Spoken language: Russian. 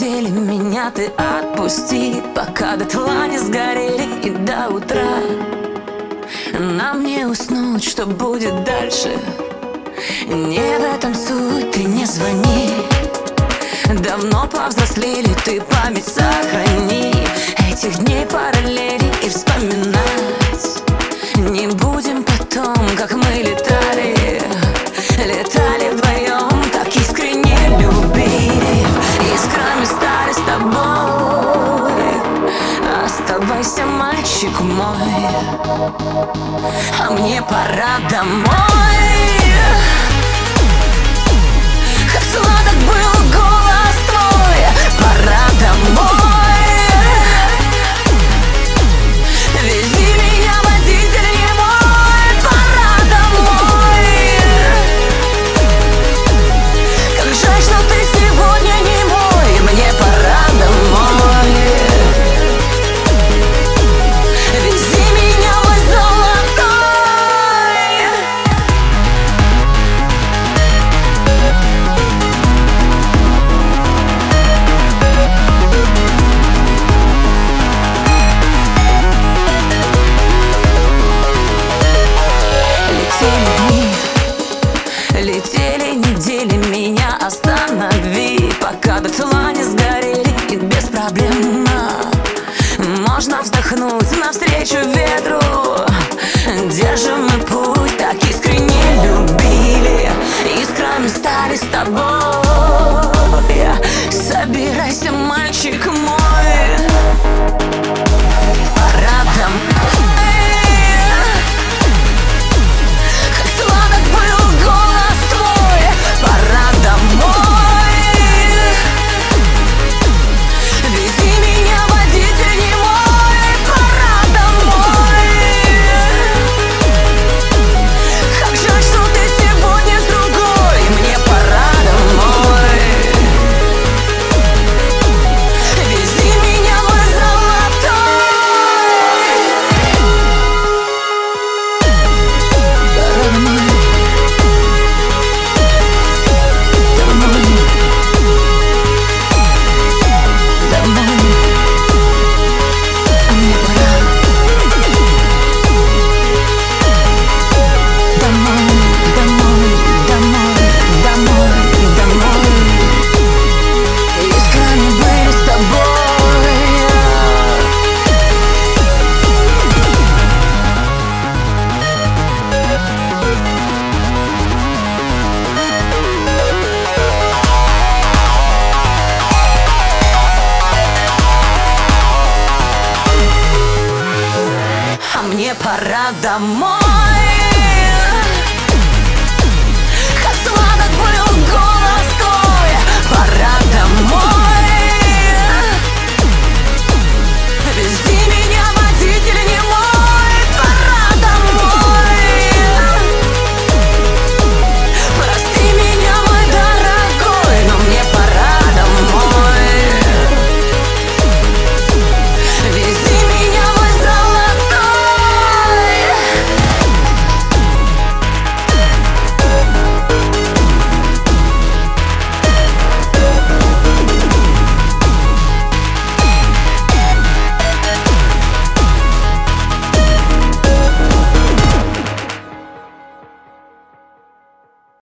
недели меня ты отпусти Пока дотла не сгорели и до утра. Нам не уснуть, что будет дальше. Не в этом суть, ты не звони. Давно повзрослели, ты память сохрани. Этих дней параллели мальчик мой А мне пора домой. Как сладок был голос Можно вздохнуть навстречу ветру. Держим мы путь, так искренне любили. Искрами стали с тобой пора домой